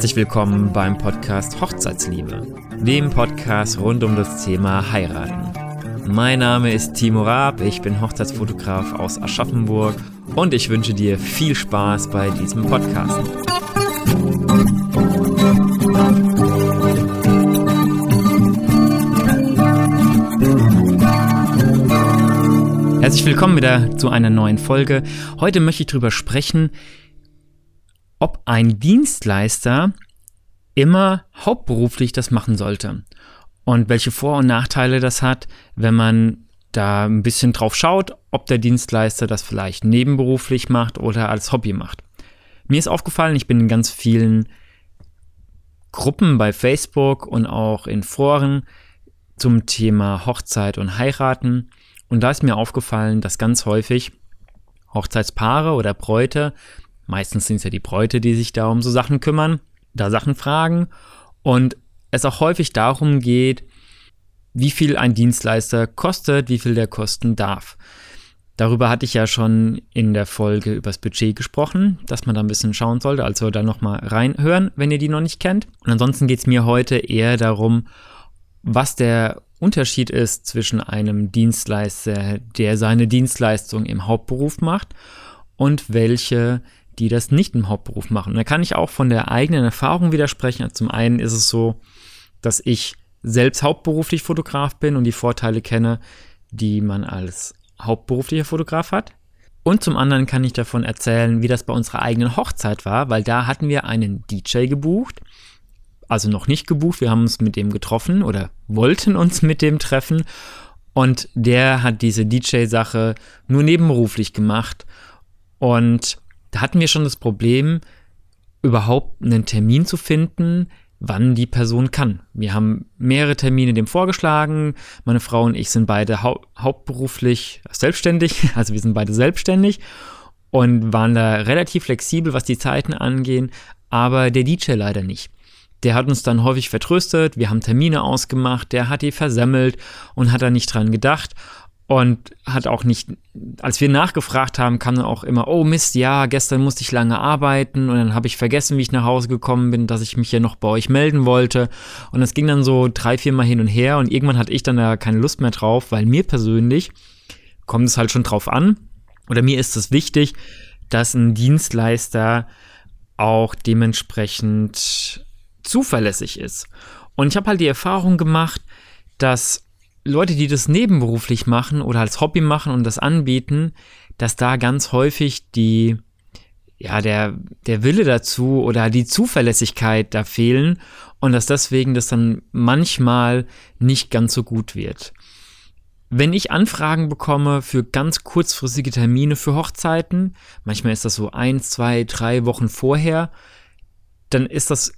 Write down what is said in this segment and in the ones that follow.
Herzlich willkommen beim Podcast Hochzeitsliebe, dem Podcast rund um das Thema Heiraten. Mein Name ist Timo Raab, ich bin Hochzeitsfotograf aus Aschaffenburg und ich wünsche dir viel Spaß bei diesem Podcast. Herzlich willkommen wieder zu einer neuen Folge. Heute möchte ich darüber sprechen, ob ein Dienstleister immer hauptberuflich das machen sollte und welche Vor- und Nachteile das hat, wenn man da ein bisschen drauf schaut, ob der Dienstleister das vielleicht nebenberuflich macht oder als Hobby macht. Mir ist aufgefallen, ich bin in ganz vielen Gruppen bei Facebook und auch in Foren zum Thema Hochzeit und Heiraten und da ist mir aufgefallen, dass ganz häufig Hochzeitspaare oder Bräute, meistens sind es ja die Bräute, die sich da um so Sachen kümmern, da Sachen fragen und es auch häufig darum geht, wie viel ein Dienstleister kostet, wie viel der kosten darf. Darüber hatte ich ja schon in der Folge übers Budget gesprochen, dass man da ein bisschen schauen sollte, also da nochmal reinhören, wenn ihr die noch nicht kennt. Und ansonsten geht es mir heute eher darum, was der Unterschied ist zwischen einem Dienstleister, der seine Dienstleistung im Hauptberuf macht und welche, die das nicht im Hauptberuf machen. da kann ich auch von der eigenen Erfahrung widersprechen. Zum einen ist es so, dass ich selbst hauptberuflich Fotograf bin und die Vorteile kenne, die man als hauptberuflicher Fotograf hat. Und zum anderen kann ich davon erzählen, wie das bei unserer eigenen Hochzeit war, weil da hatten wir einen DJ gebucht, also noch nicht gebucht. Wir haben uns mit dem getroffen oder wollten uns mit dem treffen. Und der hat diese DJ-Sache nur nebenberuflich gemacht. Und da hatten wir schon das Problem, überhaupt einen Termin zu finden, wann die Person kann. Wir haben mehrere Termine dem vorgeschlagen. Meine Frau und ich sind beide hau hauptberuflich selbstständig, also wir sind beide selbstständig und waren da relativ flexibel, was die Zeiten angehen, aber der DJ leider nicht. Der hat uns dann häufig vertröstet, wir haben Termine ausgemacht, der hat die versemmelt und hat da nicht dran gedacht und hat auch nicht, als wir nachgefragt haben, kam dann auch immer, oh Mist, ja, gestern musste ich lange arbeiten und dann habe ich vergessen, wie ich nach Hause gekommen bin, dass ich mich ja noch bei euch melden wollte. Und das ging dann so drei, vier Mal hin und her und irgendwann hatte ich dann da keine Lust mehr drauf, weil mir persönlich kommt es halt schon drauf an oder mir ist es wichtig, dass ein Dienstleister auch dementsprechend zuverlässig ist. Und ich habe halt die Erfahrung gemacht, dass Leute, die das nebenberuflich machen oder als Hobby machen und das anbieten, dass da ganz häufig die, ja, der, der Wille dazu oder die Zuverlässigkeit da fehlen und dass deswegen das dann manchmal nicht ganz so gut wird. Wenn ich Anfragen bekomme für ganz kurzfristige Termine für Hochzeiten, manchmal ist das so ein, zwei, drei Wochen vorher, dann ist das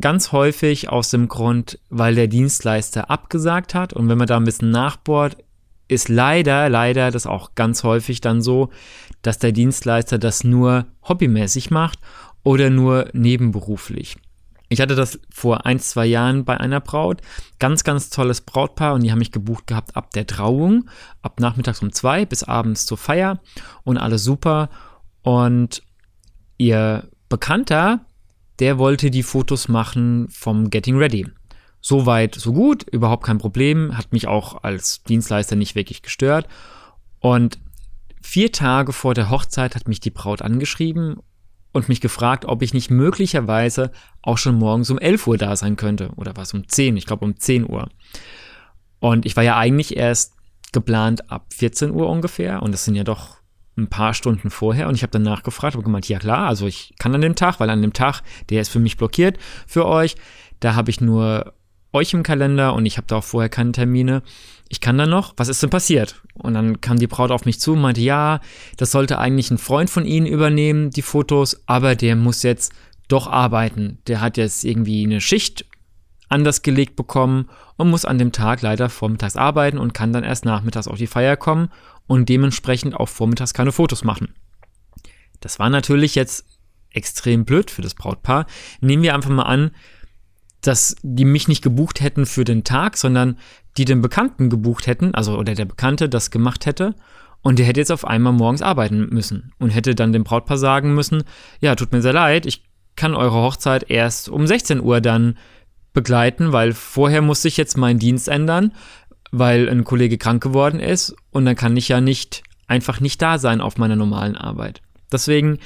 ganz häufig aus dem Grund, weil der Dienstleister abgesagt hat. Und wenn man da ein bisschen nachbohrt, ist leider, leider das auch ganz häufig dann so, dass der Dienstleister das nur hobbymäßig macht oder nur nebenberuflich. Ich hatte das vor ein, zwei Jahren bei einer Braut. Ganz, ganz tolles Brautpaar und die haben mich gebucht gehabt ab der Trauung, ab nachmittags um zwei bis abends zur Feier und alles super. Und ihr Bekannter der wollte die Fotos machen vom Getting Ready. Soweit, so gut, überhaupt kein Problem, hat mich auch als Dienstleister nicht wirklich gestört. Und vier Tage vor der Hochzeit hat mich die Braut angeschrieben und mich gefragt, ob ich nicht möglicherweise auch schon morgens um 11 Uhr da sein könnte. Oder was um 10, ich glaube um 10 Uhr. Und ich war ja eigentlich erst geplant ab 14 Uhr ungefähr. Und das sind ja doch ein paar Stunden vorher und ich habe dann nachgefragt und gemeint, ja klar, also ich kann an dem Tag, weil an dem Tag, der ist für mich blockiert für euch, da habe ich nur euch im Kalender und ich habe da auch vorher keine Termine. Ich kann dann noch, was ist denn passiert? Und dann kam die Braut auf mich zu und meinte, ja, das sollte eigentlich ein Freund von Ihnen übernehmen, die Fotos, aber der muss jetzt doch arbeiten. Der hat jetzt irgendwie eine Schicht anders gelegt bekommen und muss an dem Tag leider vormittags arbeiten und kann dann erst nachmittags auf die Feier kommen und dementsprechend auch vormittags keine Fotos machen. Das war natürlich jetzt extrem blöd für das Brautpaar. Nehmen wir einfach mal an, dass die mich nicht gebucht hätten für den Tag, sondern die den Bekannten gebucht hätten, also oder der Bekannte das gemacht hätte und der hätte jetzt auf einmal morgens arbeiten müssen und hätte dann dem Brautpaar sagen müssen, ja, tut mir sehr leid, ich kann eure Hochzeit erst um 16 Uhr dann begleiten, weil vorher musste ich jetzt meinen Dienst ändern, weil ein Kollege krank geworden ist und dann kann ich ja nicht einfach nicht da sein auf meiner normalen Arbeit. Deswegen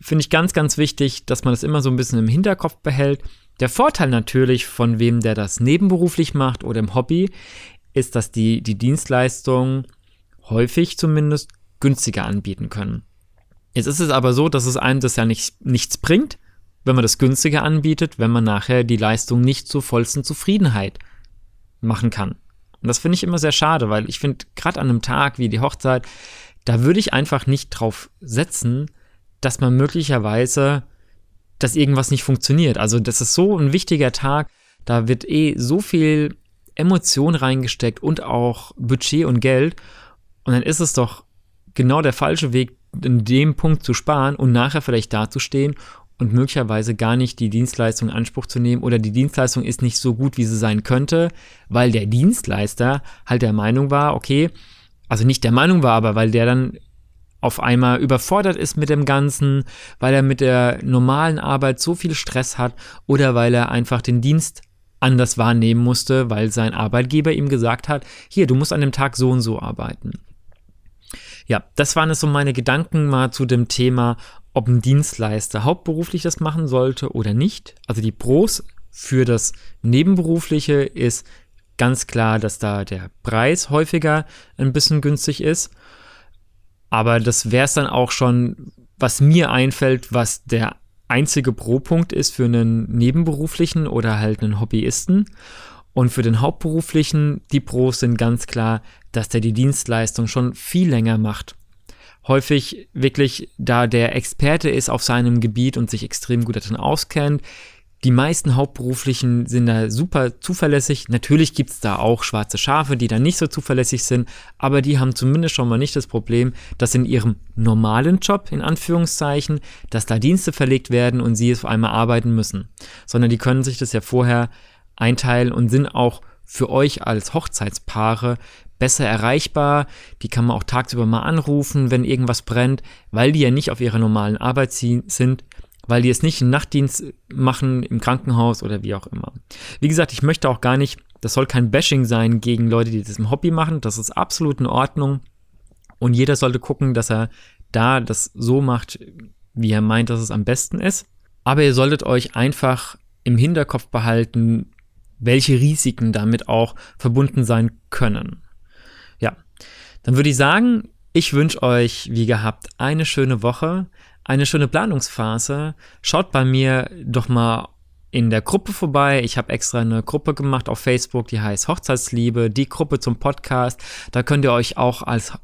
finde ich ganz, ganz wichtig, dass man das immer so ein bisschen im Hinterkopf behält. Der Vorteil natürlich von wem, der das nebenberuflich macht oder im Hobby, ist, dass die, die Dienstleistungen häufig zumindest günstiger anbieten können. Jetzt ist es aber so, dass es einem das ja nicht, nichts bringt, wenn man das günstiger anbietet, wenn man nachher die Leistung nicht zur vollsten Zufriedenheit machen kann. Und das finde ich immer sehr schade, weil ich finde, gerade an einem Tag wie die Hochzeit, da würde ich einfach nicht drauf setzen, dass man möglicherweise, dass irgendwas nicht funktioniert. Also das ist so ein wichtiger Tag, da wird eh so viel Emotion reingesteckt und auch Budget und Geld. Und dann ist es doch genau der falsche Weg, in dem Punkt zu sparen und nachher vielleicht dazustehen und möglicherweise gar nicht die Dienstleistung in Anspruch zu nehmen oder die Dienstleistung ist nicht so gut, wie sie sein könnte, weil der Dienstleister halt der Meinung war, okay, also nicht der Meinung war, aber weil der dann auf einmal überfordert ist mit dem Ganzen, weil er mit der normalen Arbeit so viel Stress hat oder weil er einfach den Dienst anders wahrnehmen musste, weil sein Arbeitgeber ihm gesagt hat, hier, du musst an dem Tag so und so arbeiten. Ja, das waren es so meine Gedanken mal zu dem Thema, ob ein Dienstleister hauptberuflich das machen sollte oder nicht. Also die Pros für das Nebenberufliche ist ganz klar, dass da der Preis häufiger ein bisschen günstig ist. Aber das wäre es dann auch schon, was mir einfällt, was der einzige Pro-Punkt ist für einen Nebenberuflichen oder halt einen Hobbyisten. Und für den Hauptberuflichen, die Pros sind ganz klar, dass der die Dienstleistung schon viel länger macht. Häufig wirklich, da der Experte ist auf seinem Gebiet und sich extrem gut darin auskennt, die meisten Hauptberuflichen sind da super zuverlässig. Natürlich gibt es da auch schwarze Schafe, die da nicht so zuverlässig sind, aber die haben zumindest schon mal nicht das Problem, dass in ihrem normalen Job, in Anführungszeichen, dass da Dienste verlegt werden und sie auf einmal arbeiten müssen. Sondern die können sich das ja vorher einteilen und sind auch für euch als Hochzeitspaare besser erreichbar. Die kann man auch tagsüber mal anrufen, wenn irgendwas brennt, weil die ja nicht auf ihrer normalen Arbeit sind, weil die es nicht im Nachtdienst machen, im Krankenhaus oder wie auch immer. Wie gesagt, ich möchte auch gar nicht, das soll kein Bashing sein gegen Leute, die das im Hobby machen. Das ist absolut in Ordnung. Und jeder sollte gucken, dass er da das so macht, wie er meint, dass es am besten ist. Aber ihr solltet euch einfach im Hinterkopf behalten, welche Risiken damit auch verbunden sein können. Ja, dann würde ich sagen, ich wünsche euch, wie gehabt, eine schöne Woche eine schöne Planungsphase. Schaut bei mir doch mal in der Gruppe vorbei. Ich habe extra eine Gruppe gemacht auf Facebook, die heißt Hochzeitsliebe, die Gruppe zum Podcast. Da könnt ihr euch auch als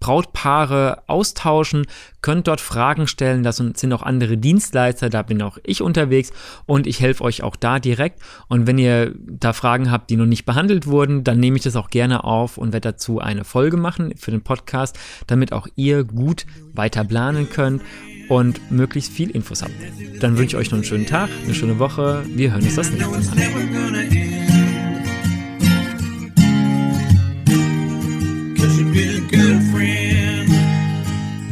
Brautpaare austauschen, könnt dort Fragen stellen. Das sind auch andere Dienstleister, da bin auch ich unterwegs und ich helfe euch auch da direkt. Und wenn ihr da Fragen habt, die noch nicht behandelt wurden, dann nehme ich das auch gerne auf und werde dazu eine Folge machen für den Podcast, damit auch ihr gut weiter planen könnt und möglichst viel Infos habt. Dann wünsche ich euch noch einen schönen Tag, eine schöne Woche. Wir hören uns das nächste Mal.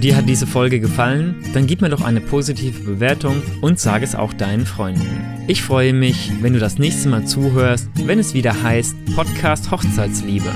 Dir hat diese Folge gefallen? Dann gib mir doch eine positive Bewertung und sage es auch deinen Freunden. Ich freue mich, wenn du das nächste Mal zuhörst, wenn es wieder heißt Podcast Hochzeitsliebe.